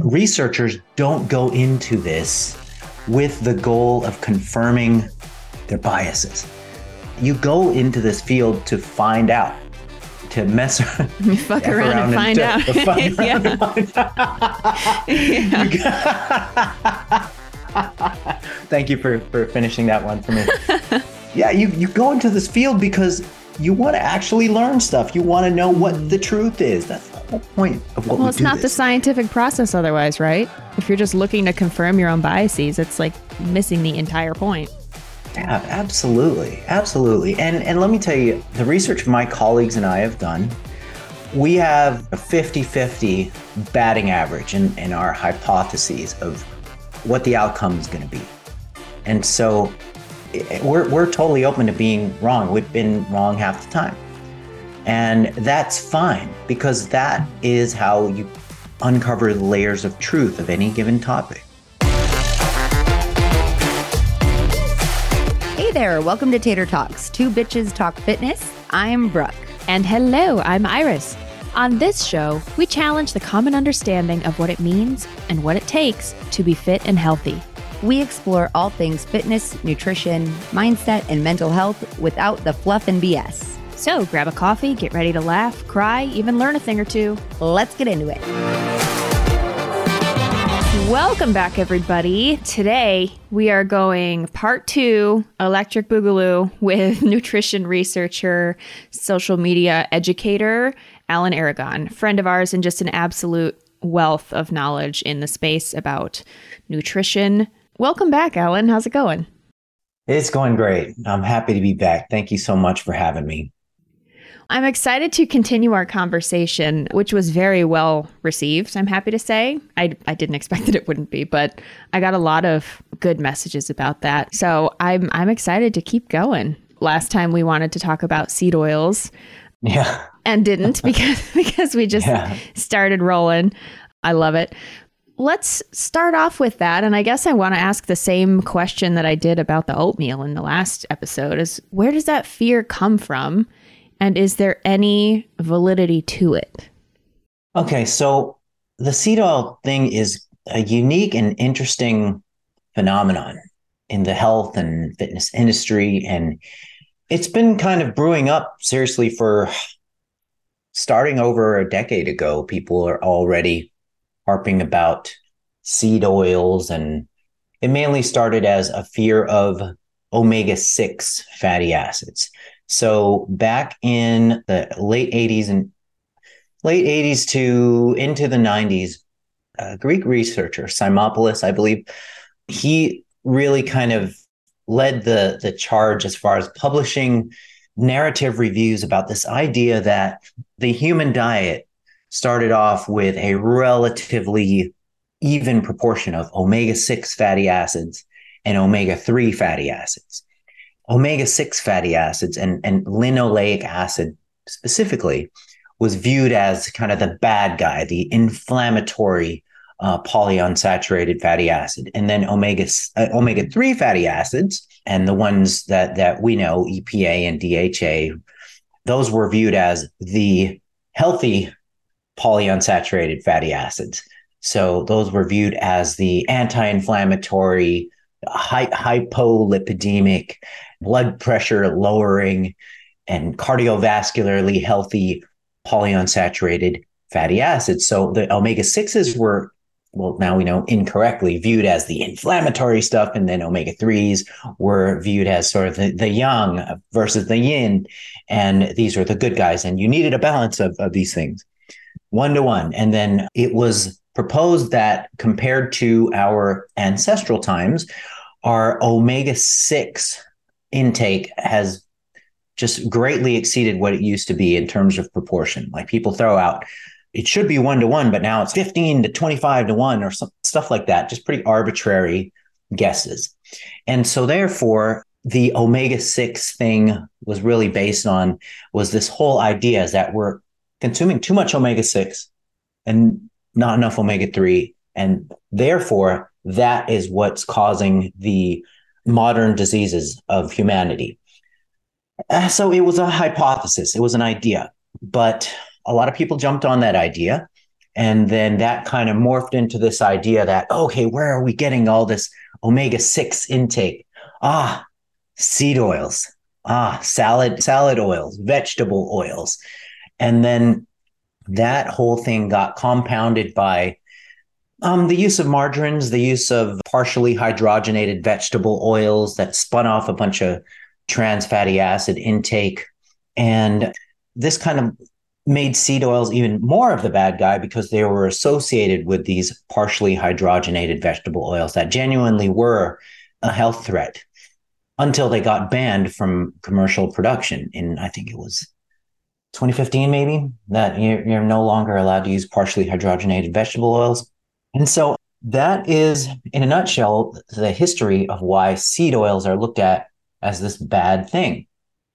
researchers don't go into this with the goal of confirming their biases. You go into this field to find out, to mess you fuck around, around, and, find, out. Fuck around and find out. Thank you for, for finishing that one for me. yeah, you, you go into this field because you want to actually learn stuff. You want to know what mm. the truth is. That's whole point of what well, we it's not this. the scientific process otherwise, right? If you're just looking to confirm your own biases, it's like missing the entire point. Yeah, absolutely. Absolutely. And and let me tell you, the research my colleagues and I have done, we have a 50-50 batting average in, in our hypotheses of what the outcome is going to be. And so eh, eh, we're, we're totally open to being wrong. We've been wrong half the time. And that's fine because that is how you uncover the layers of truth of any given topic. Hey there, welcome to Tater Talks. Two bitches talk fitness. I'm Brooke. And hello, I'm Iris. On this show, we challenge the common understanding of what it means and what it takes to be fit and healthy. We explore all things fitness, nutrition, mindset, and mental health without the fluff and BS. So grab a coffee, get ready to laugh, cry, even learn a thing or two. Let's get into it. Welcome back, everybody. Today we are going part two Electric Boogaloo with nutrition researcher, social media educator, Alan Aragon, friend of ours and just an absolute wealth of knowledge in the space about nutrition, Welcome back, Alan. How's it going? It's going great. I'm happy to be back. Thank you so much for having me. I'm excited to continue our conversation, which was very well received, I'm happy to say. I, I didn't expect that it wouldn't be, but I got a lot of good messages about that. So I'm, I'm excited to keep going. Last time we wanted to talk about seed oils. Yeah. And didn't because because we just yeah. started rolling. I love it let's start off with that. And I guess I want to ask the same question that I did about the oatmeal in the last episode is where does that fear come from? And is there any validity to it? Okay, so the seed oil thing is a unique and interesting phenomenon in the health and fitness industry. And it's been kind of brewing up seriously for starting over a decade ago. People are already harping about seed oils and it mainly started as a fear of omega 6 fatty acids. So back in the late 80s and late 80s to into the 90s, a Greek researcher, Simopoulos, I believe, he really kind of led the the charge as far as publishing narrative reviews about this idea that the human diet started off with a relatively even proportion of omega 6 fatty acids and omega 3 fatty acids. Omega 6 fatty acids and, and linoleic acid specifically was viewed as kind of the bad guy, the inflammatory uh, polyunsaturated fatty acid, and then omega uh, omega three fatty acids, and the ones that that we know, EPA and DHA, those were viewed as the healthy polyunsaturated fatty acids. So those were viewed as the anti-inflammatory, hy- hypolipidemic, blood pressure lowering, and cardiovascularly healthy polyunsaturated fatty acids. So the omega 6s were, well, now we know incorrectly viewed as the inflammatory stuff, and then omega 3s were viewed as sort of the, the yang versus the yin. And these are the good guys. And you needed a balance of, of these things one to one. And then it was proposed that compared to our ancestral times, our omega 6 intake has just greatly exceeded what it used to be in terms of proportion. Like people throw out, it should be one to one, but now it's 15 to 25 to one or some, stuff like that, just pretty arbitrary guesses. And so, therefore, the omega 6 thing was really based on was this whole idea is that we're consuming too much omega 6 and not enough omega 3. And therefore, that is what's causing the modern diseases of humanity. Uh, so it was a hypothesis, it was an idea, but a lot of people jumped on that idea And then that kind of morphed into this idea that, okay, where are we getting all this omega 6 intake? Ah, seed oils. Ah, salad, salad oils, vegetable oils. And then that whole thing got compounded by um, the use of margarines, the use of partially hydrogenated vegetable oils that spun off a bunch of trans fatty acid intake. And this kind of made seed oils even more of the bad guy because they were associated with these partially hydrogenated vegetable oils that genuinely were a health threat until they got banned from commercial production in, I think it was 2015, maybe, that you're, you're no longer allowed to use partially hydrogenated vegetable oils. And so that is, in a nutshell, the history of why seed oils are looked at as this bad thing.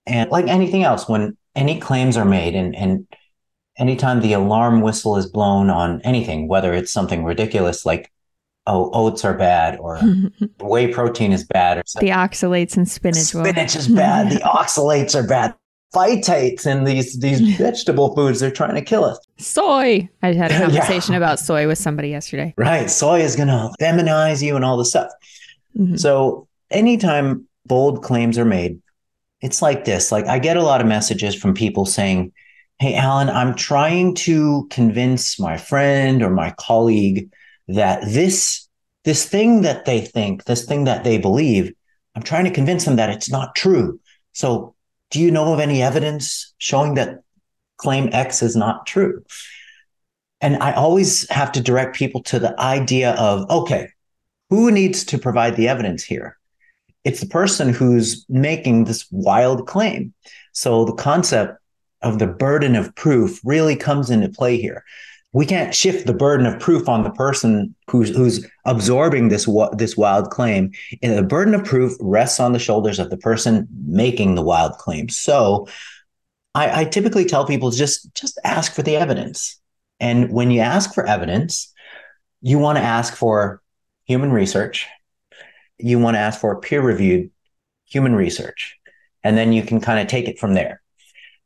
And like anything else, when any claims are made and, and anytime the alarm whistle is blown on anything, whether it's something ridiculous like, oh, oats are bad or whey protein is bad or the oxalates in spinach. Spinach is bad. the oxalates are bad. Phytates in these these vegetable foods, they're trying to kill us. Soy. I had a conversation yeah. about soy with somebody yesterday. Right. Soy is gonna feminize you and all this stuff. Mm-hmm. So anytime bold claims are made, it's like this. Like I get a lot of messages from people saying, Hey, Alan, I'm trying to convince my friend or my colleague that this, this thing that they think, this thing that they believe, I'm trying to convince them that it's not true. So do you know of any evidence showing that claim X is not true? And I always have to direct people to the idea of, okay, who needs to provide the evidence here? It's the person who's making this wild claim. So the concept of the burden of proof really comes into play here. We can't shift the burden of proof on the person who's who's absorbing this this wild claim. And the burden of proof rests on the shoulders of the person making the wild claim. So, I, I typically tell people just just ask for the evidence. And when you ask for evidence, you want to ask for human research. You want to ask for peer reviewed human research, and then you can kind of take it from there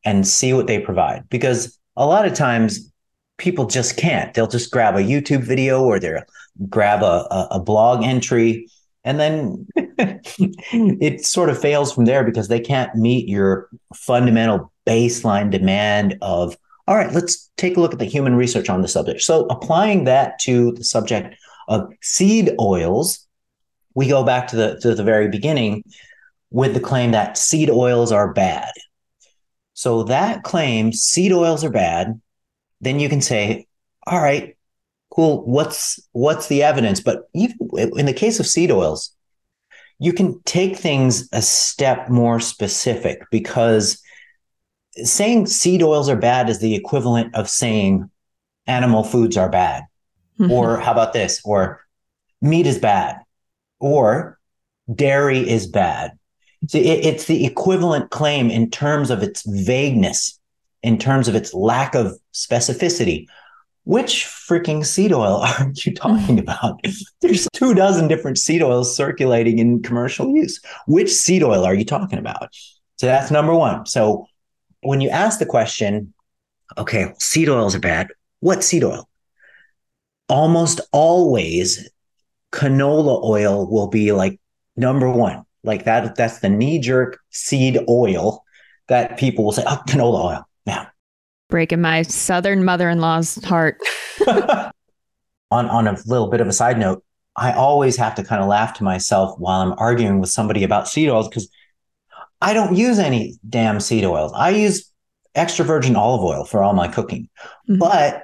and see what they provide. Because a lot of times people just can't. They'll just grab a YouTube video or they'll grab a, a, a blog entry and then it sort of fails from there because they can't meet your fundamental baseline demand of all right let's take a look at the human research on the subject so applying that to the subject of seed oils we go back to the to the very beginning with the claim that seed oils are bad so that claim seed oils are bad, then you can say, all right, cool. What's what's the evidence? But even in the case of seed oils, you can take things a step more specific because saying seed oils are bad is the equivalent of saying animal foods are bad. Mm-hmm. Or how about this? Or meat is bad. Or dairy is bad. So it, it's the equivalent claim in terms of its vagueness, in terms of its lack of specificity. Which freaking seed oil are you talking about? There's two dozen different seed oils circulating in commercial use. Which seed oil are you talking about? So that's number one. So when you ask the question, okay, seed oils are bad. What seed oil? Almost always, canola oil will be like number one. Like that, that's the knee jerk seed oil that people will say, oh, canola oil. Yeah. Breaking my southern mother in law's heart. on, on a little bit of a side note, I always have to kind of laugh to myself while I'm arguing with somebody about seed oils because I don't use any damn seed oils. I use extra virgin olive oil for all my cooking. Mm-hmm. But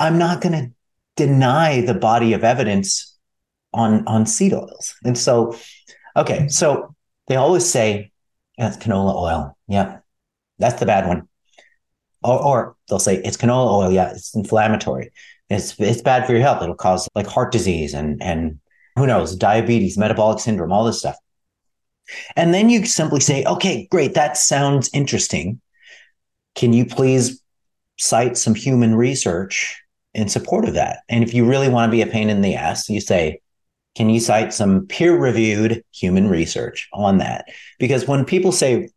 I'm not going to deny the body of evidence on on seed oils. And so Okay, so they always say that's canola oil. Yeah, that's the bad one. Or, or they'll say it's canola oil. Yeah, it's inflammatory. It's it's bad for your health. It'll cause like heart disease and and who knows diabetes, metabolic syndrome, all this stuff. And then you simply say, okay, great, that sounds interesting. Can you please cite some human research in support of that? And if you really want to be a pain in the ass, you say, can you cite some peer reviewed human research on that? Because when people say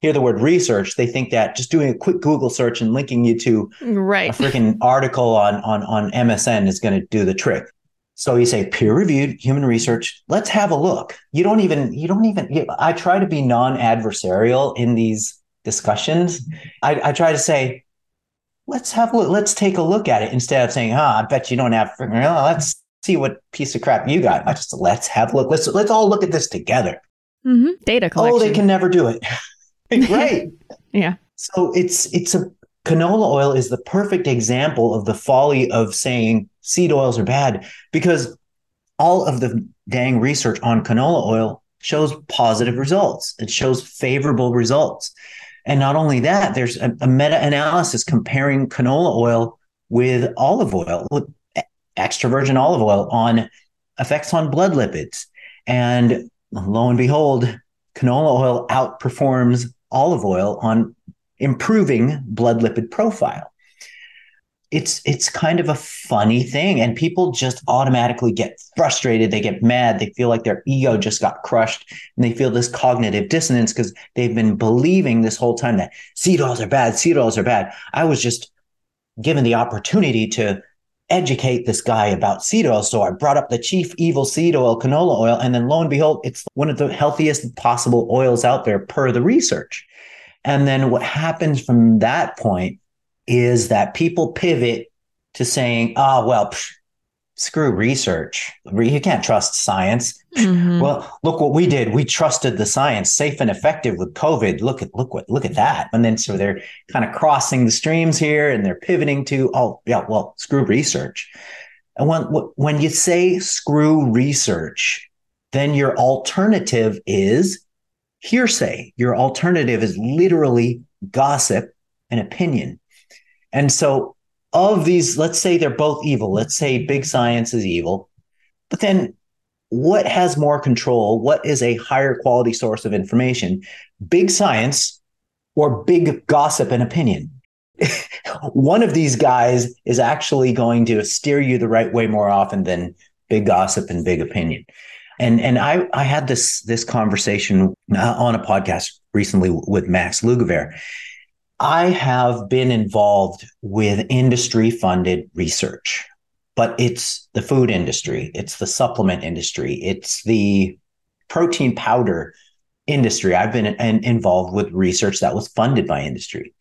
hear the word research, they think that just doing a quick Google search and linking you to right. a freaking article on on on MSN is going to do the trick. So you say peer reviewed human research. Let's have a look. You don't even you don't even. I try to be non adversarial in these discussions. I, I try to say, let's have a look. Let's take a look at it instead of saying, "Ah, oh, I bet you don't have." Oh, let's see what piece of crap you got. I just let's have a look. Let's let's all look at this together. Mm-hmm. Data collection. Oh, they can never do it. right. yeah. So it's it's a canola oil is the perfect example of the folly of saying seed oils are bad because all of the dang research on canola oil shows positive results. It shows favorable results. And not only that, there's a, a meta analysis comparing canola oil with olive oil, with extra virgin olive oil on effects on blood lipids. And lo and behold, canola oil outperforms olive oil on improving blood lipid profile. It's it's kind of a funny thing and people just automatically get frustrated, they get mad, they feel like their ego just got crushed and they feel this cognitive dissonance because they've been believing this whole time that seed oils are bad, seed oils are bad. I was just given the opportunity to educate this guy about seed oil. So I brought up the chief evil seed oil, canola oil, and then lo and behold, it's one of the healthiest possible oils out there per the research. And then what happens from that point is that people pivot to saying, oh, well, psh, screw research. You can't trust science. Mm-hmm. Well, look what we did. We trusted the science, safe and effective with COVID. Look at look what look at that. And then so they're kind of crossing the streams here and they're pivoting to, oh, yeah, well, screw research. And when when you say screw research, then your alternative is hearsay. Your alternative is literally gossip and opinion. And so, of these, let's say they're both evil. Let's say big science is evil. But then, what has more control? What is a higher quality source of information? Big science or big gossip and opinion? One of these guys is actually going to steer you the right way more often than big gossip and big opinion. And and I I had this this conversation uh, on a podcast recently with Max Lugavere. I have been involved with industry funded research, but it's the food industry, it's the supplement industry, it's the protein powder industry. I've been in, involved with research that was funded by industry.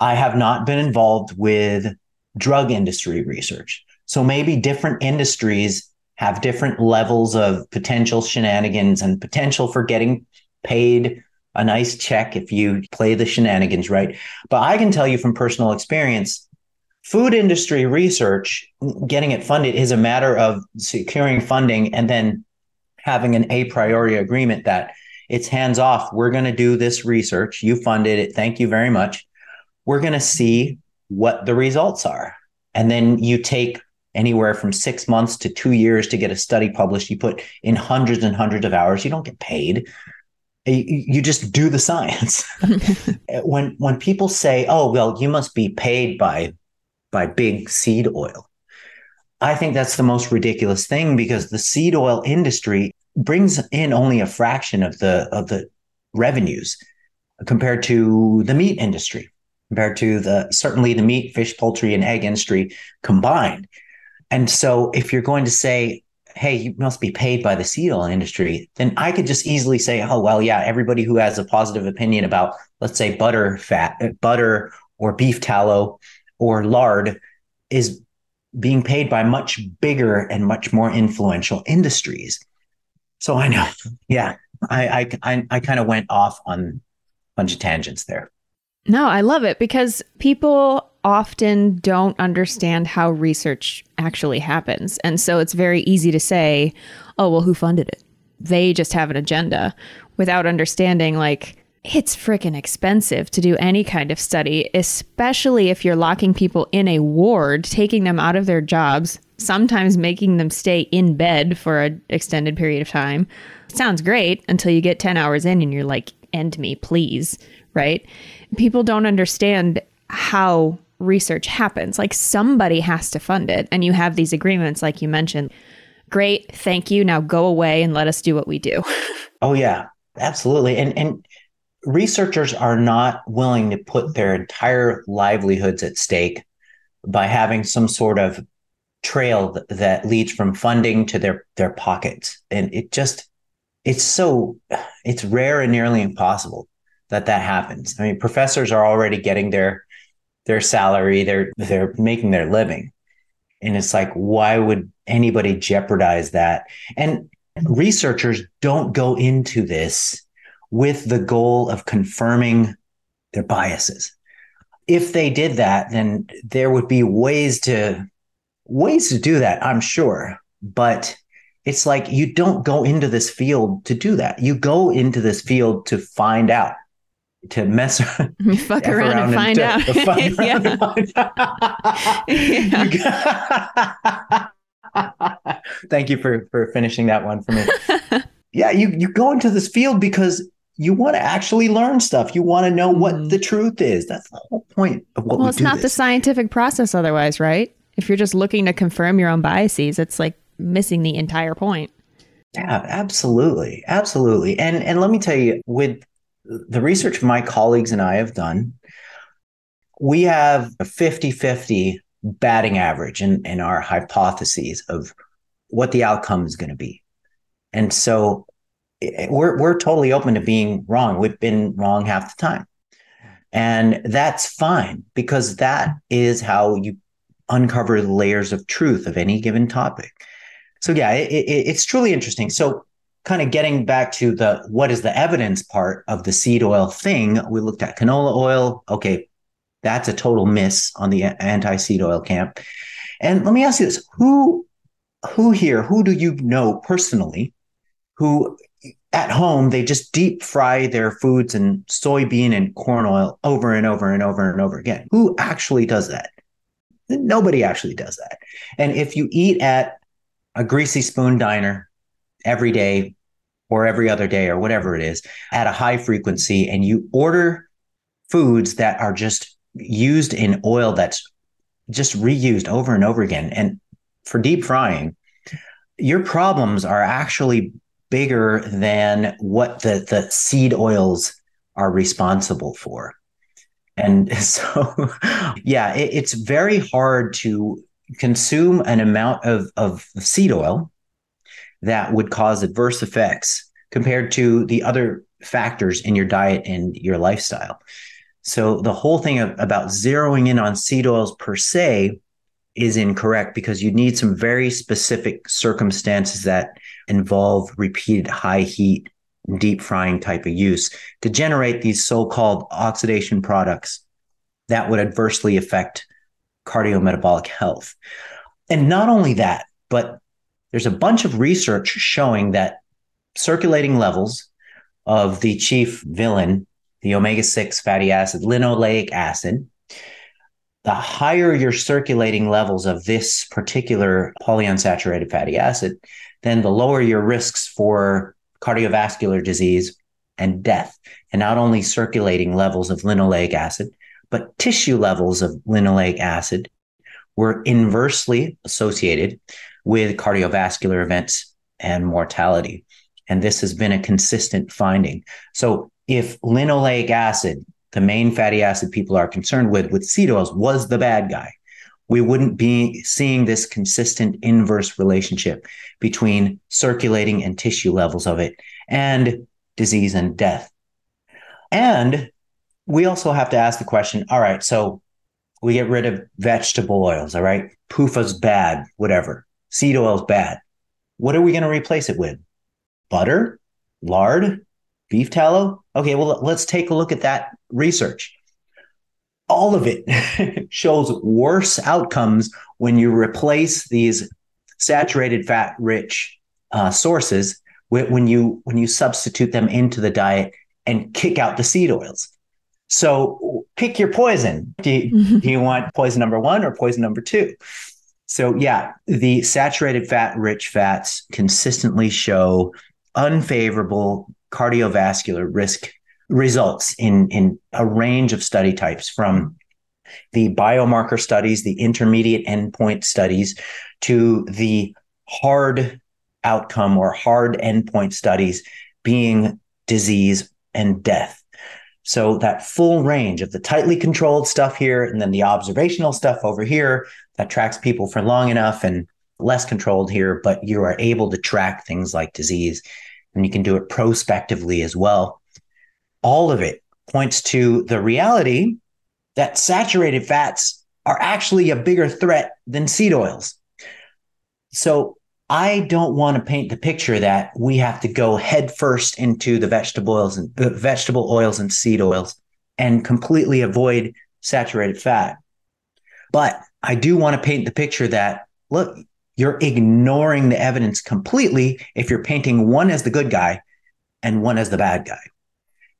I have not been involved with drug industry research. So maybe different industries have different levels of potential shenanigans and potential for getting paid a nice check if you play the shenanigans right. But I can tell you from personal experience, food industry research, getting it funded is a matter of securing funding and then having an a priori agreement that it's hands off. We're going to do this research. You funded it. Thank you very much. We're going to see what the results are. And then you take anywhere from six months to two years to get a study published. You put in hundreds and hundreds of hours. You don't get paid. You, just do the science. when when people say, "Oh, well, you must be paid by by big seed oil," I think that's the most ridiculous thing because the seed oil industry brings in only a fraction of the of the revenues compared to the meat industry compared to the certainly the meat fish poultry and egg industry combined and so if you're going to say, hey, you must be paid by the seed oil industry, then I could just easily say, oh, well, yeah, everybody who has a positive opinion about, let's say, butter fat, uh, butter or beef tallow or lard is being paid by much bigger and much more influential industries. So I know, yeah, I I I, I kind of went off on a bunch of tangents there. No, I love it because people often don't understand how research actually happens. And so it's very easy to say, oh, well, who funded it? They just have an agenda without understanding, like, it's freaking expensive to do any kind of study, especially if you're locking people in a ward, taking them out of their jobs, sometimes making them stay in bed for an extended period of time. sounds great until you get 10 hours in and you're like, end me, please. Right? People don't understand how research happens. Like somebody has to fund it. And you have these agreements, like you mentioned. Great. Thank you. Now go away and let us do what we do. oh, yeah, absolutely. And, and researchers are not willing to put their entire livelihoods at stake by having some sort of trail that, that leads from funding to their their pockets and it just it's so it's rare and nearly impossible that that happens i mean professors are already getting their their salary they're they're making their living. And it's like why would anybody jeopardize that? And researchers don't go into this with the goal of confirming their biases. If they did that then there would be ways to ways to do that i'm sure. But it's like you don't go into this field to do that. You go into this field to find out to mess fuck around, around, and find out. Thank you for for finishing that one for me. yeah, you you go into this field because you want to actually learn stuff. You want to know what mm. the truth is. That's the whole point of what well, we it's not this. the scientific process otherwise, right? If you're just looking to confirm your own biases, it's like missing the entire point. Yeah, absolutely. Absolutely. And and let me tell you, with the research my colleagues and I have done, we have a 50 50 batting average in, in our hypotheses of what the outcome is going to be. And so we're, we're totally open to being wrong. We've been wrong half the time. And that's fine because that is how you uncover the layers of truth of any given topic. So, yeah, it, it, it's truly interesting. So, kind of getting back to the what is the evidence part of the seed oil thing, we looked at canola oil. Okay, that's a total miss on the anti seed oil camp. And let me ask you this: who, who here, who do you know personally, who at home they just deep fry their foods in soybean and corn oil over and over and over and over again? Who actually does that? Nobody actually does that. And if you eat at a greasy spoon diner every day or every other day or whatever it is at a high frequency and you order foods that are just used in oil that's just reused over and over again and for deep frying your problems are actually bigger than what the the seed oils are responsible for. And so yeah it, it's very hard to consume an amount of of seed oil that would cause adverse effects compared to the other factors in your diet and your lifestyle. So the whole thing of, about zeroing in on seed oils per se is incorrect because you need some very specific circumstances that involve repeated high heat, deep frying type of use to generate these so-called oxidation products that would adversely affect cardiometabolic health. And not only that, but there's a bunch of research showing that circulating levels of the chief villain, the omega 6 fatty acid, linoleic acid, the higher your circulating levels of this particular polyunsaturated fatty acid, then the lower your risks for cardiovascular disease and death. And not only circulating levels of linoleic acid, but tissue levels of linoleic acid were inversely associated with cardiovascular events and mortality. And this has been a consistent finding. So if linoleic acid, the main fatty acid people are concerned with with seed oils, was the bad guy, we wouldn't be seeing this consistent inverse relationship between circulating and tissue levels of it and disease and death. And we also have to ask the question all right, so we get rid of vegetable oils, all right? PUFA's bad, whatever. Seed oil's bad. What are we going to replace it with? Butter, lard, beef tallow? Okay, well, let's take a look at that research. All of it shows worse outcomes when you replace these saturated fat rich uh, sources when you when you substitute them into the diet and kick out the seed oils. So pick your poison. Do you, mm-hmm. do you want poison number one or poison number two? So, yeah, the saturated fat rich fats consistently show unfavorable cardiovascular risk results in, in a range of study types from the biomarker studies, the intermediate endpoint studies, to the hard outcome or hard endpoint studies being disease and death. So that full range of the tightly controlled stuff here and then the observational stuff over here that tracks people for long enough and less controlled here, but you are able to track things like disease and you can do it prospectively as well. All of it points to the reality that saturated fats are actually a bigger threat than seed oils. So I don't want to paint the picture that we have to go headfirst into the vegetable oils and the vegetable oils and seed oils and completely avoid saturated fat. But I do want to paint the picture that look, you're ignoring the evidence completely if you're painting one as the good guy and one as the bad guy.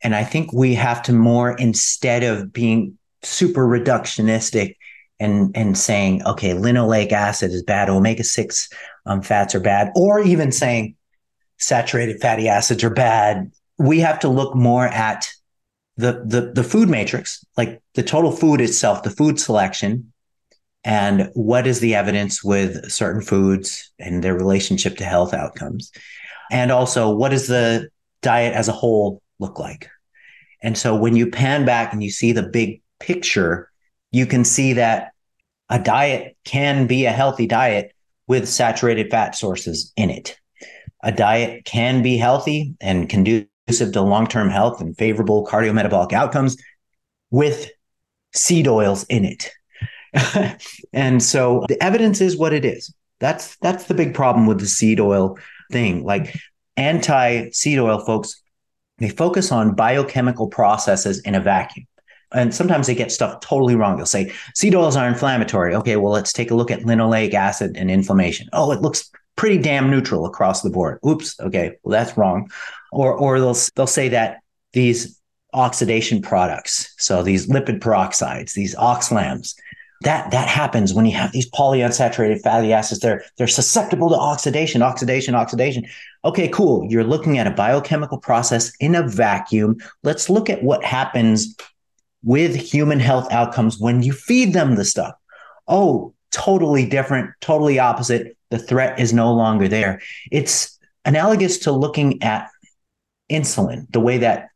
And I think we have to more instead of being super reductionistic and and saying, okay, linoleic acid is bad, omega six um, fats are bad, or even saying saturated fatty acids are bad. We have to look more at the the the food matrix, like the total food itself, the food selection, and what is the evidence with certain foods and their relationship to health outcomes, and also what does the diet as a whole look like. And so when you pan back and you see the big picture, you can see that a diet can be a healthy diet with saturated fat sources in it. A diet can be healthy and conducive to long term health and favorable cardiometabolic outcomes with seed oils in it. and so the evidence is what it is. That's that's the big problem with the seed oil thing. Like anti seed oil folks, they focus on biochemical processes in a vacuum and sometimes they get stuff totally wrong. They'll say seed oils are inflammatory. Okay, well, let's take a look at linoleic acid and inflammation. Oh, it looks pretty damn neutral across the board. Oops. Okay, well, that's wrong. Or or they'll they'll say that these oxidation products, so these lipid peroxides, these OXLAMs, that that happens when you have these polyunsaturated fatty acids. They're they're susceptible to oxidation, oxidation, oxidation. Okay, cool. You're looking at a biochemical process in a vacuum. Let's look at what happens with human health outcomes when you feed them the stuff. Oh, totally different, totally opposite. The threat is no longer there. It's analogous to looking at insulin, the way that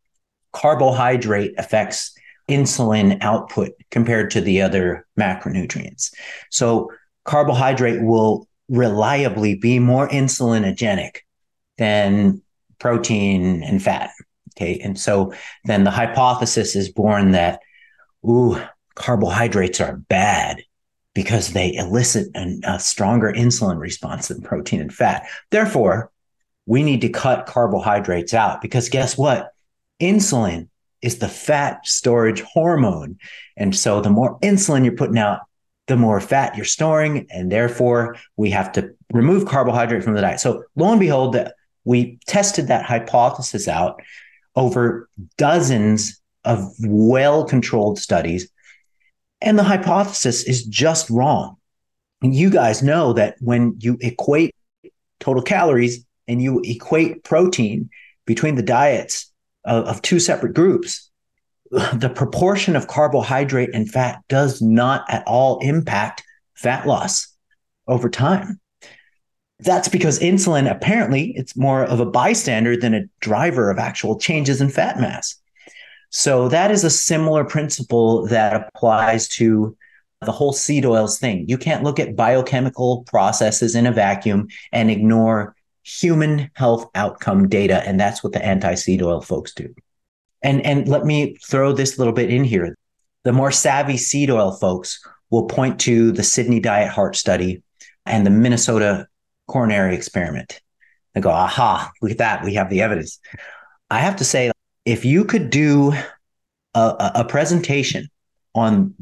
carbohydrate affects insulin output compared to the other macronutrients. So, carbohydrate will reliably be more insulinogenic than protein and fat. Okay. And so then the hypothesis is born that, ooh, carbohydrates are bad because they elicit an, a stronger insulin response than protein and fat. Therefore, we need to cut carbohydrates out because guess what? Insulin is the fat storage hormone. And so the more insulin you're putting out, the more fat you're storing. And therefore, we have to remove carbohydrate from the diet. So lo and behold, we tested that hypothesis out over dozens of well controlled studies. And the hypothesis is just wrong. You guys know that when you equate total calories and you equate protein between the diets of, of two separate groups, the proportion of carbohydrate and fat does not at all impact fat loss over time that's because insulin apparently it's more of a bystander than a driver of actual changes in fat mass. So that is a similar principle that applies to the whole seed oils thing. You can't look at biochemical processes in a vacuum and ignore human health outcome data and that's what the anti-seed oil folks do. And and let me throw this little bit in here. The more savvy seed oil folks will point to the Sydney Diet Heart Study and the Minnesota coronary experiment. They go, aha, look at that. We have the evidence. I have to say, if you could do a, a presentation on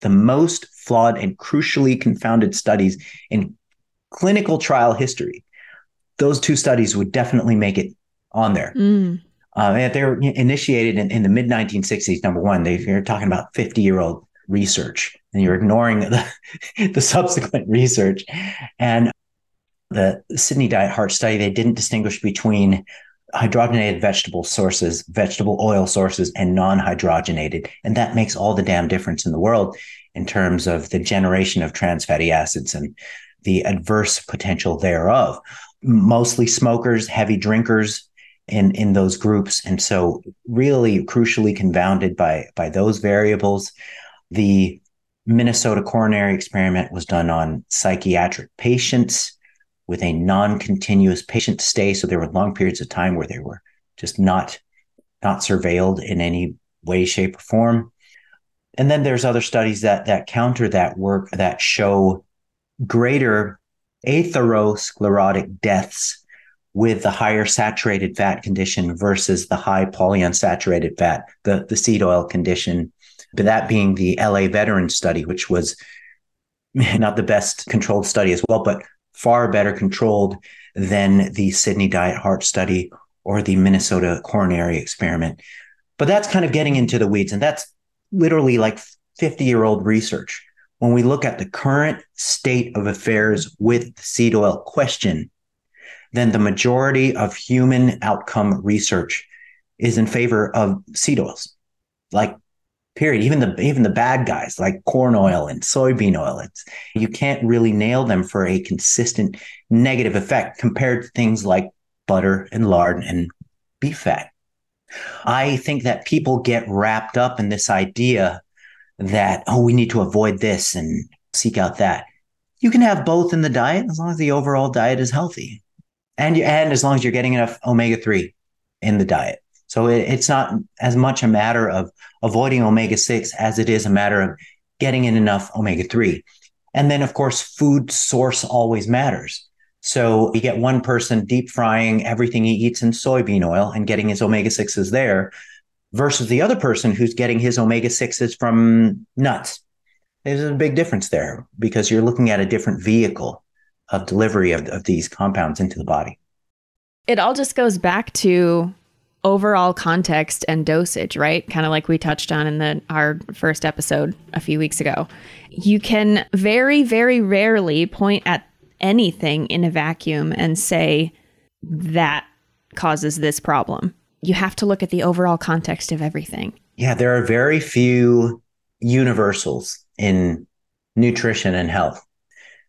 the most flawed and crucially confounded studies in clinical trial history, those two studies would definitely make it on there. Mm. Uh, they were initiated in, in the mid 1960s. Number one, they, you're talking about 50 year old research, and you're ignoring the, the subsequent research. And the Sydney Diet Heart Study, they didn't distinguish between hydrogenated vegetable sources, vegetable oil sources, and non hydrogenated. And that makes all the damn difference in the world in terms of the generation of trans fatty acids and the adverse potential thereof. Mostly smokers, heavy drinkers, in in those groups and so really crucially confounded by by those variables the minnesota coronary experiment was done on psychiatric patients with a non-continuous patient stay so there were long periods of time where they were just not not surveilled in any way shape or form and then there's other studies that that counter that work that show greater atherosclerotic deaths with the higher saturated fat condition versus the high polyunsaturated fat, the, the seed oil condition. But that being the LA veteran study, which was not the best controlled study as well, but far better controlled than the Sydney Diet Heart study or the Minnesota coronary experiment. But that's kind of getting into the weeds. And that's literally like 50 year old research. When we look at the current state of affairs with the seed oil question, then the majority of human outcome research is in favor of seed oils. Like period. Even the even the bad guys like corn oil and soybean oil. It's you can't really nail them for a consistent negative effect compared to things like butter and lard and beef fat. I think that people get wrapped up in this idea that oh we need to avoid this and seek out that. You can have both in the diet as long as the overall diet is healthy and you, and as long as you're getting enough omega three in the diet. So it, it's not as much a matter of avoiding omega six as it is a matter of getting in enough omega three. And then, of course, food source always matters. So you get one person deep frying everything he eats in soybean oil and getting his omega sixes there, versus the other person who's getting his omega sixes from nuts. There's a big difference there because you're looking at a different vehicle of delivery of, of these compounds into the body. It all just goes back to overall context and dosage, right? Kind of like we touched on in the our first episode a few weeks ago. You can very very rarely point at anything in a vacuum and say that causes this problem. You have to look at the overall context of everything. Yeah, there are very few universals in nutrition and health.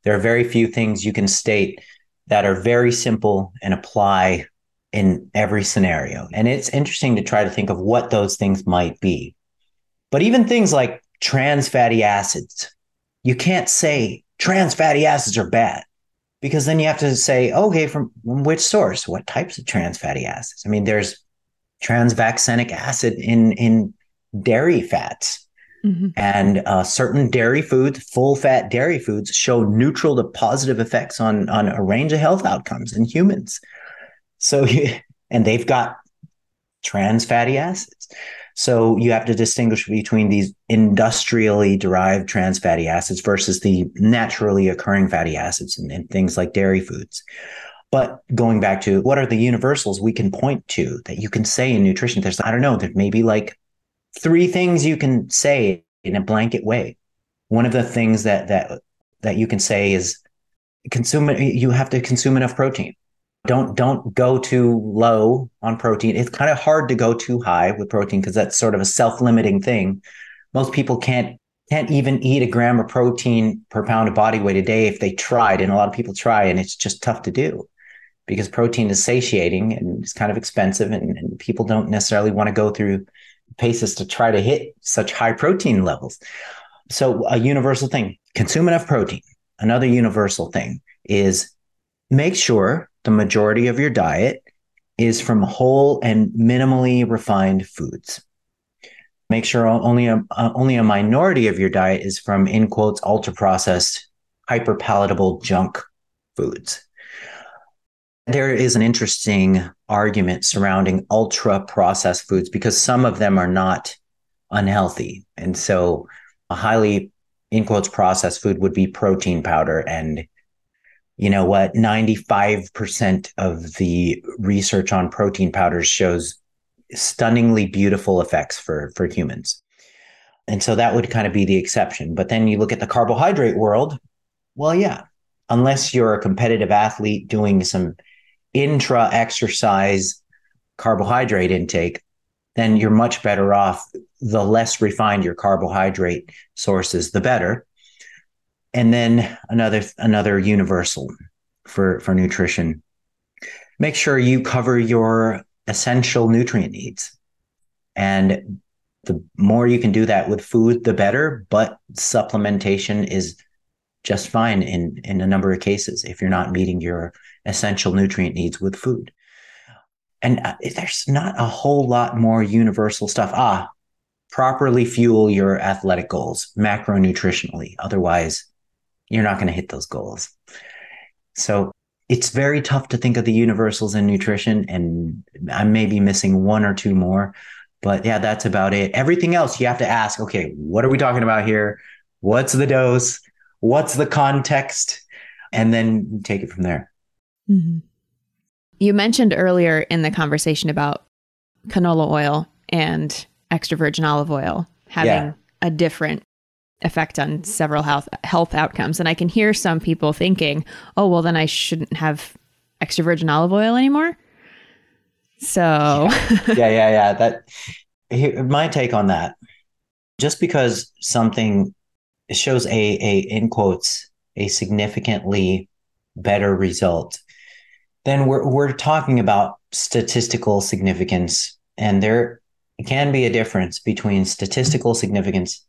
There are very few things you can state that are very simple and apply in every scenario. And it's interesting to try to think of what those things might be. But even things like trans fatty acids, you can't say trans fatty acids are bad because then you have to say, okay, from which source? What types of trans fatty acids? I mean, there's trans vaccenic acid in in dairy fats. Mm-hmm. And uh, certain dairy foods, full fat dairy foods, show neutral to positive effects on, on a range of health outcomes in humans. So, and they've got trans fatty acids. So you have to distinguish between these industrially derived trans fatty acids versus the naturally occurring fatty acids and, things like dairy foods. But going back to what are the universals we can point to that you can say in nutrition? There's, I don't know, there may be like three things you can say in a blanket way. One of the things that that that you can say is consume you have to consume enough protein. Don't don't go too low on protein. It's kind of hard to go too high with protein because that's sort of a self-limiting thing. Most people can't can't even eat a gram of protein per pound of body weight a day if they tried, and a lot of people try, and it's just tough to do because protein is satiating and it's kind of expensive, and, and people don't necessarily want to go through paces to try to hit such high protein levels. So, a universal thing consume enough protein. Another universal thing is make sure the majority of your diet is from whole and minimally refined foods. Make sure only a, uh, only a minority of your diet is from, in quotes, ultra processed, hyper palatable junk foods. There is an interesting argument surrounding ultra processed foods because some of them are not unhealthy. And so a highly, in quotes, processed food would be protein powder. And you know what? 95% of the research on protein powders shows stunningly beautiful effects for, for humans. And so that would kind of be the exception. But then you look at the carbohydrate world. Well, yeah, unless you're a competitive athlete doing some intra exercise carbohydrate intake, then you're much better off. The less refined your carbohydrate sources, the better. And then another another universal for for nutrition. Make sure you cover your essential nutrient needs. And the more you can do that with food, the better. But supplementation is just fine in, in a number of cases if you're not meeting your essential nutrient needs with food. And uh, there's not a whole lot more universal stuff. Ah, properly fuel your athletic goals macronutritionally. Otherwise, you're not going to hit those goals. So it's very tough to think of the universals in nutrition. And I may be missing one or two more, but yeah, that's about it. Everything else you have to ask, okay, what are we talking about here? What's the dose? What's the context? And then take it from there. Mm-hmm. You mentioned earlier in the conversation about canola oil and extra virgin olive oil having yeah. a different effect on several health health outcomes and I can hear some people thinking, "Oh, well then I shouldn't have extra virgin olive oil anymore." So yeah, yeah, yeah. yeah. That here, my take on that. Just because something shows a a in quotes a significantly better result then we're we're talking about statistical significance, and there can be a difference between statistical significance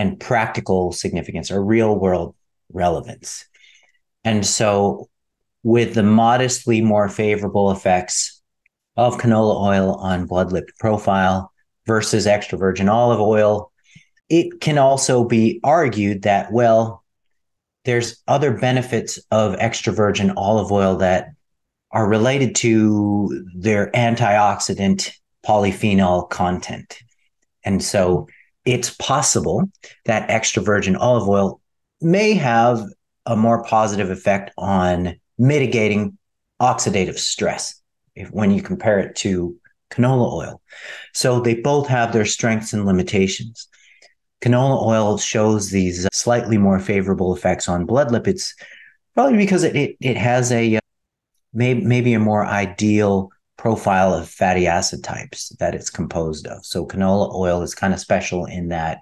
and practical significance or real world relevance. And so, with the modestly more favorable effects of canola oil on blood lipid profile versus extra virgin olive oil, it can also be argued that, well, there's other benefits of extra virgin olive oil that are related to their antioxidant polyphenol content. And so it's possible that extra virgin olive oil may have a more positive effect on mitigating oxidative stress if, when you compare it to canola oil. So they both have their strengths and limitations. Canola oil shows these slightly more favorable effects on blood lipids, probably because it, it, it has a uh, maybe, maybe a more ideal profile of fatty acid types that it's composed of. So canola oil is kind of special in that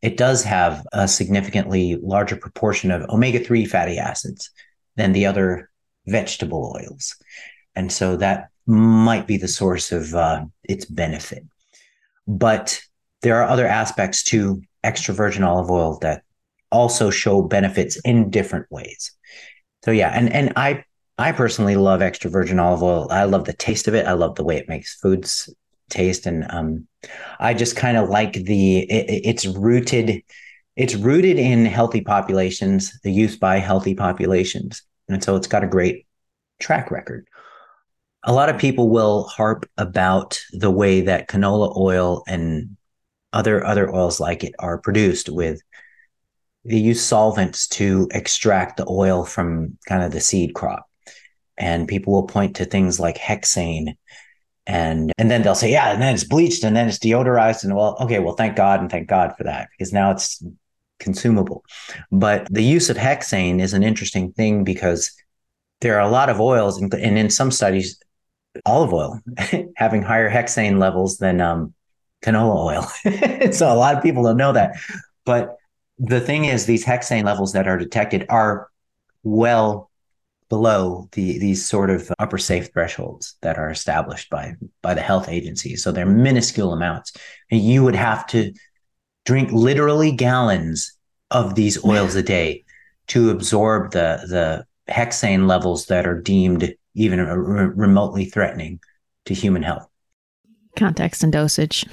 it does have a significantly larger proportion of omega 3 fatty acids than the other vegetable oils. And so that might be the source of uh, its benefit. But there are other aspects to extra virgin olive oil that also show benefits in different ways. So yeah, and and I I personally love extra virgin olive oil. I love the taste of it. I love the way it makes foods taste, and um, I just kind of like the it, it's rooted. It's rooted in healthy populations, the use by healthy populations, and so it's got a great track record. A lot of people will harp about the way that canola oil and other other oils like it are produced with they use solvents to extract the oil from kind of the seed crop and people will point to things like hexane. And and then they'll say yeah and then it's bleached and then it's deodorized and well okay well thank god and thank god for that because now it's consumable. But the use of hexane is an interesting thing because there are a lot of oils and, in some studies olive oil having higher hexane levels than um, canola oil. So a lot of people don't know that. But the thing is these hexane levels that are detected are well below the these sort of upper safe thresholds that are established by by the health agencies. So they're minuscule amounts, and you would have to drink literally gallons of these oils a day to absorb the the hexane levels that are deemed even re- remotely threatening to human health. Context and dosage.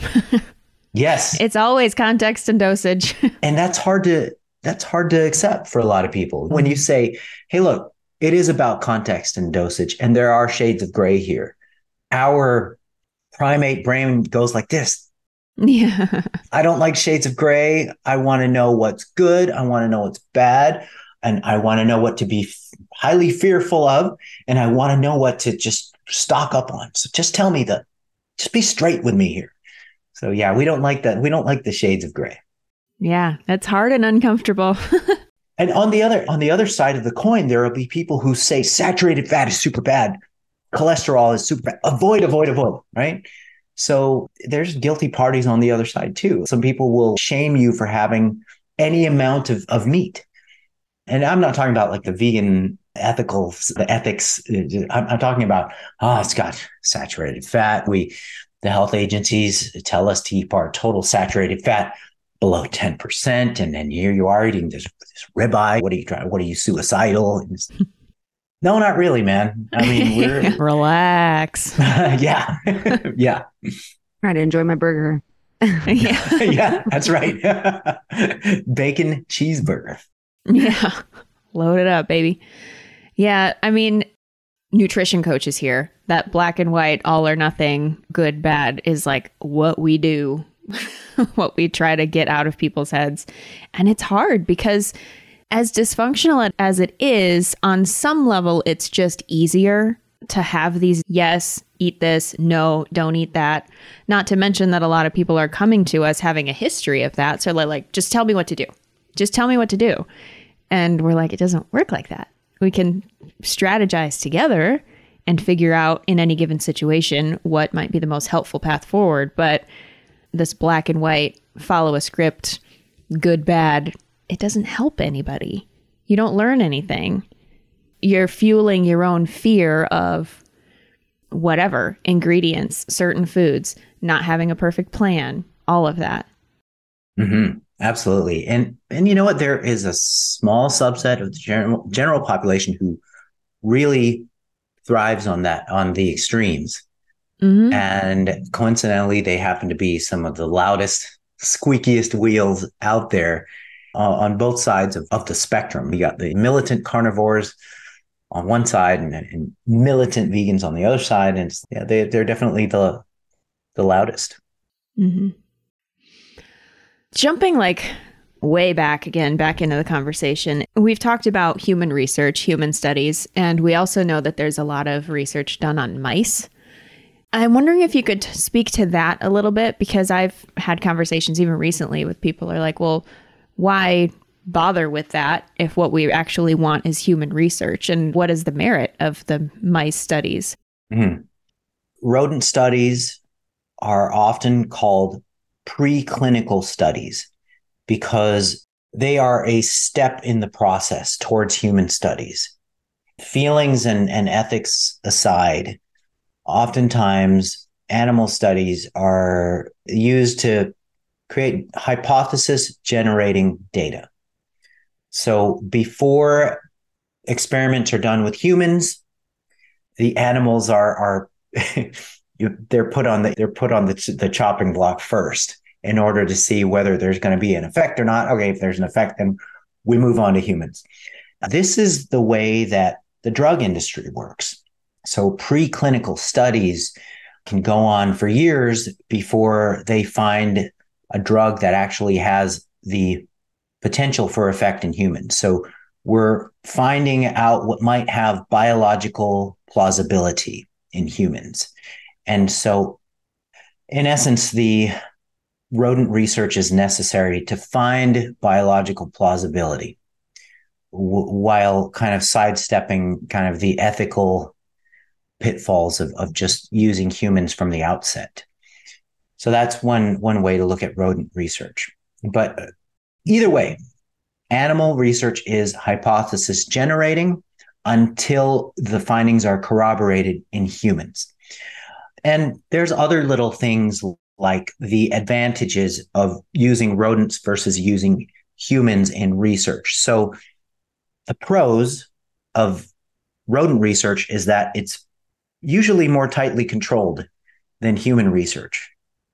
yes. It's always context and dosage. and that's hard to that's hard to accept for a lot of people. When you say, "Hey, look, it is about context and dosage, and there are shades of gray here. Our primate brain goes like this. Yeah. I don't like shades of gray. I want to know what's good. I want to know what's bad. And I want to know what to be f- highly fearful of. And I want to know what to just stock up on. So just tell me the, just be straight with me here. So yeah, we don't like that. We don't like the shades of gray. Yeah, that's hard and uncomfortable. And on the other on the other side of the coin, there will be people who say saturated fat is super bad, cholesterol is super bad. Avoid, avoid, avoid. Right. So there's guilty parties on the other side too. Some people will shame you for having any amount of, of meat. And I'm not talking about like the vegan ethical the ethics I'm, I'm, talking about oh it's got saturated fat we the health agencies tell us to keep our total saturated fat below 10% and then here you are eating this, this ribeye. What are you trying what are you suicidal? No not really man. I mean we're relax. Yeah. Yeah. Trying to enjoy my burger. Yeah. Yeah that's right. Bacon cheeseburger. Yeah. Load it up baby. Yeah, I mean, nutrition coaches here. That black and white, all or nothing, good, bad is like what we do, what we try to get out of people's heads. And it's hard because, as dysfunctional as it is, on some level, it's just easier to have these yes, eat this, no, don't eat that. Not to mention that a lot of people are coming to us having a history of that. So, like, just tell me what to do. Just tell me what to do. And we're like, it doesn't work like that we can strategize together and figure out in any given situation what might be the most helpful path forward. But this black and white, follow a script, good, bad, it doesn't help anybody. You don't learn anything. You're fueling your own fear of whatever ingredients, certain foods, not having a perfect plan, all of that. Mm-hmm. Absolutely. And and you know what? There is a small subset of the general general population who really thrives on that, on the extremes. Mm-hmm. And coincidentally, they happen to be some of the loudest, squeakiest wheels out there uh, on both sides of, of the spectrum. You got the militant carnivores on one side and, and militant vegans on the other side. And yeah, they, they're definitely the, the loudest. Mm-hmm. Jumping like way back again, back into the conversation, we've talked about human research, human studies, and we also know that there's a lot of research done on mice. I'm wondering if you could speak to that a little bit because I've had conversations even recently with people are like, well, why bother with that if what we actually want is human research? And what is the merit of the mice studies? Mm-hmm. Rodent studies are often called preclinical studies because they are a step in the process towards human studies. Feelings and, and ethics aside, oftentimes animal studies are used to create hypothesis generating data. So before experiments are done with humans, the animals are are they're put on the they're put on the the chopping block first in order to see whether there's going to be an effect or not. Okay, if there's an effect, then we move on to humans. This is the way that the drug industry works. So preclinical studies can go on for years before they find a drug that actually has the potential for effect in humans. So we're finding out what might have biological plausibility in humans. And so, in essence, the rodent research is necessary to find biological plausibility w- while kind of sidestepping kind of the ethical pitfalls of, of just using humans from the outset. So that's one one way to look at rodent research. But either way, animal research is hypothesis generating until the findings are corroborated in humans. And there's other little things like the advantages of using rodents versus using humans in research. So the pros of rodent research is that it's usually more tightly controlled than human research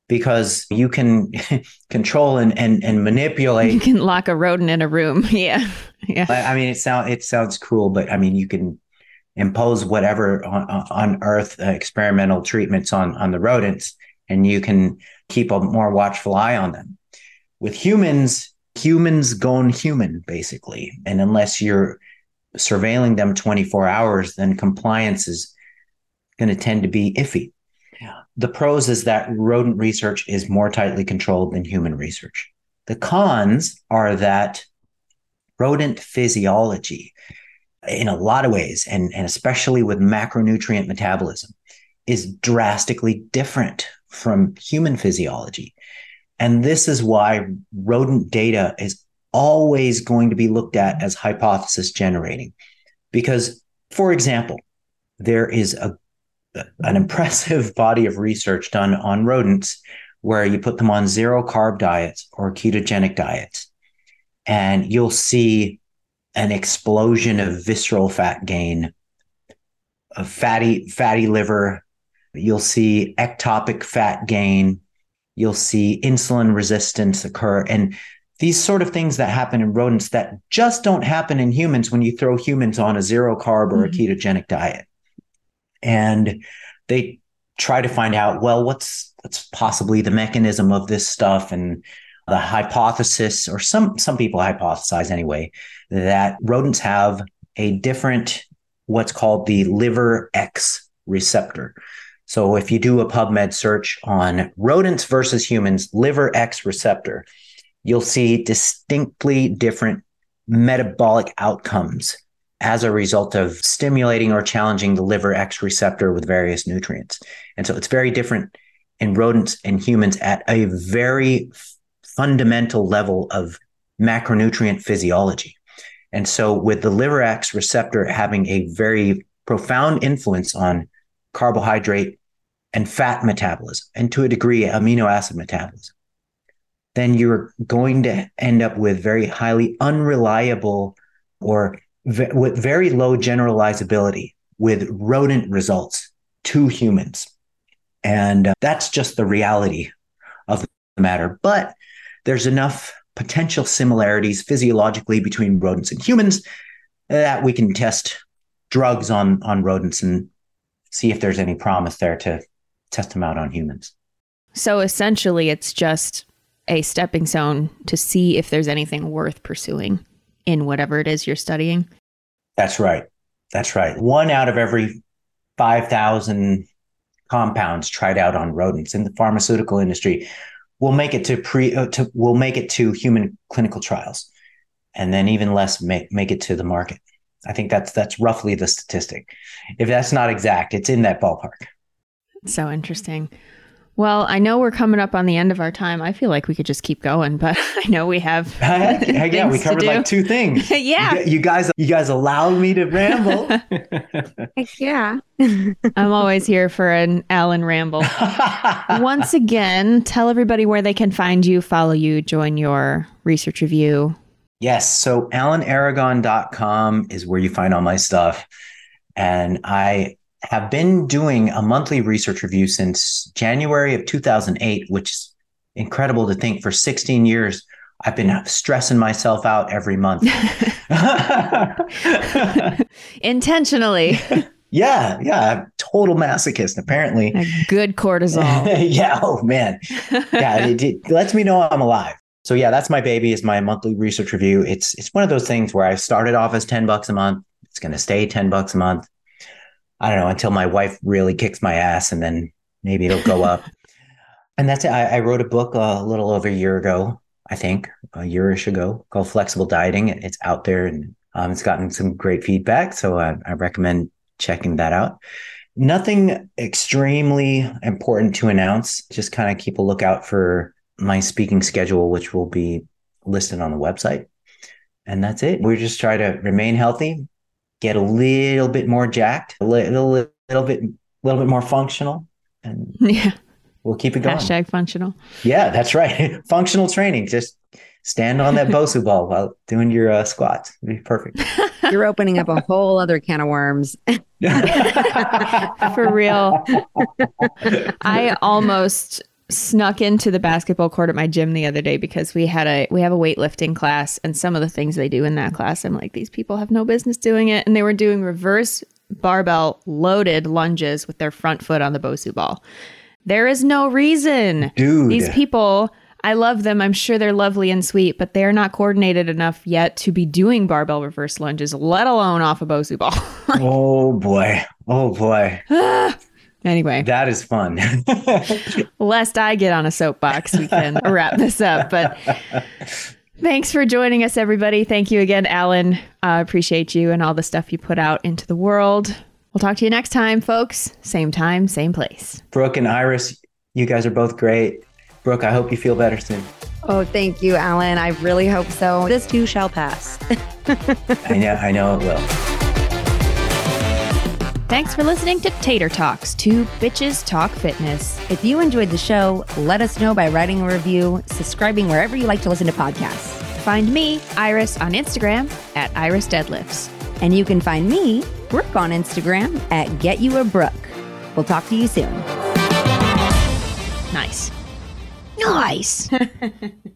because you can control and, and, and manipulate. You can lock a rodent in a room. Yeah. Yeah. I mean, it sounds, it sounds cruel, but I mean, you can impose whatever on, on earth uh, experimental treatments on on the rodents and you can keep a more watchful eye on them with humans humans gone human basically and unless you're surveilling them 24 hours then compliance is going to tend to be iffy. The pros is that rodent research is more tightly controlled than human research. The cons are that rodent physiology in a lot of ways, and, and especially with macronutrient metabolism, is drastically different from human physiology. And this is why rodent data is always going to be looked at as hypothesis generating. Because, for example, there is a an impressive body of research done on rodents where you put them on zero carb diets or ketogenic diets, and you'll see an explosion of visceral fat gain, of fatty fatty liver. You'll see ectopic fat gain. You'll see insulin resistance occur, and these sort of things that happen in rodents that just don't happen in humans when you throw humans on a zero carb or mm-hmm. a ketogenic diet. And they try to find out, well, what's what's possibly the mechanism of this stuff and the hypothesis, or some some people hypothesize anyway, that rodents have a different what's called the liver X receptor. So if you do a PubMed search on rodents versus humans, liver X receptor, you'll see distinctly different metabolic outcomes as a result of stimulating or challenging the liver X receptor with various nutrients. And so it's very different in rodents and humans at a very fundamental level of macronutrient physiology. And so with the liver X receptor having a very profound influence on carbohydrate and fat metabolism, and to a degree, amino acid metabolism, then you're going to end up with very highly unreliable or v- with very low generalizability with rodent results to humans. And uh, that's just the reality of the matter. But there's enough potential similarities physiologically between rodents and humans that we can test drugs on, on rodents and see if there's any promise there to test them out on humans. So essentially, it's just a stepping stone to see if there's anything worth pursuing in whatever it is you're studying. That's right. That's right. One out of every 5,000 compounds tried out on rodents in the pharmaceutical industry will make it to pre uh, to will make it to human clinical trials and then even less make, make it to the market. I think that's that's roughly the statistic. If that's not exact, it's in that ballpark. So interesting. Well, I know we're coming up on the end of our time. I feel like we could just keep going, but I know we have. Heck, heck yeah, we covered like two things. yeah, you, you, guys, you guys allowed me to ramble. yeah, I'm always here for an Alan ramble. Once again, tell everybody where they can find you, follow you, join your research review. Yes, so alanaragon.com is where you find all my stuff, and I have been doing a monthly research review since January of 2008, which is incredible to think for 16 years. I've been stressing myself out every month. Intentionally. yeah, yeah. I'm total masochist, apparently. A good cortisol. yeah. Oh, man. Yeah. It, it lets me know I'm alive. So yeah, that's my baby is my monthly research review. It's it's one of those things where I started off as 10 bucks a month. It's going to stay 10 bucks a month. I don't know, until my wife really kicks my ass and then maybe it'll go up. and that's it. I, I, wrote a book a little over a year ago, I think, a yearish ago called Flexible Dieting. It's out there and um, it's gotten some great feedback. So I, I recommend checking that out. Nothing extremely important to announce. Just kind of keep a lookout for my speaking schedule, which will be listed on the website. And that's it. We just try to remain healthy, get a little bit more jacked, a little, little, little bit, a little bit more functional, and yeah, we'll keep it going. Hashtag functional. Yeah, that's right. functional training. Just stand on that Bosu ball while doing your uh, squats. It'd be perfect. You're opening up a whole other can of worms. For real. I almost snuck into the basketball court at my gym the other day because we had a we have a weightlifting class and some of the things they do in that class I'm like these people have no business doing it and they were doing reverse barbell loaded lunges with their front foot on the Bosu ball. There is no reason. Dude. These people I love them. I'm sure they're lovely and sweet, but they're not coordinated enough yet to be doing barbell reverse lunges, let alone off a Bosu ball. oh boy. Oh boy. Anyway, that is fun. lest I get on a soapbox, we can wrap this up. But thanks for joining us, everybody. Thank you again, Alan. I uh, appreciate you and all the stuff you put out into the world. We'll talk to you next time, folks. Same time, same place. Brooke and Iris, you guys are both great. Brooke, I hope you feel better soon. Oh, thank you, Alan. I really hope so. This too shall pass. I know, I know it will. Thanks for listening to Tater Talks, two bitches talk fitness. If you enjoyed the show, let us know by writing a review, subscribing wherever you like to listen to podcasts. Find me, Iris, on Instagram at Iris Deadlifts. And you can find me, Brooke, on Instagram at Get You a Brooke. We'll talk to you soon. Nice. Nice.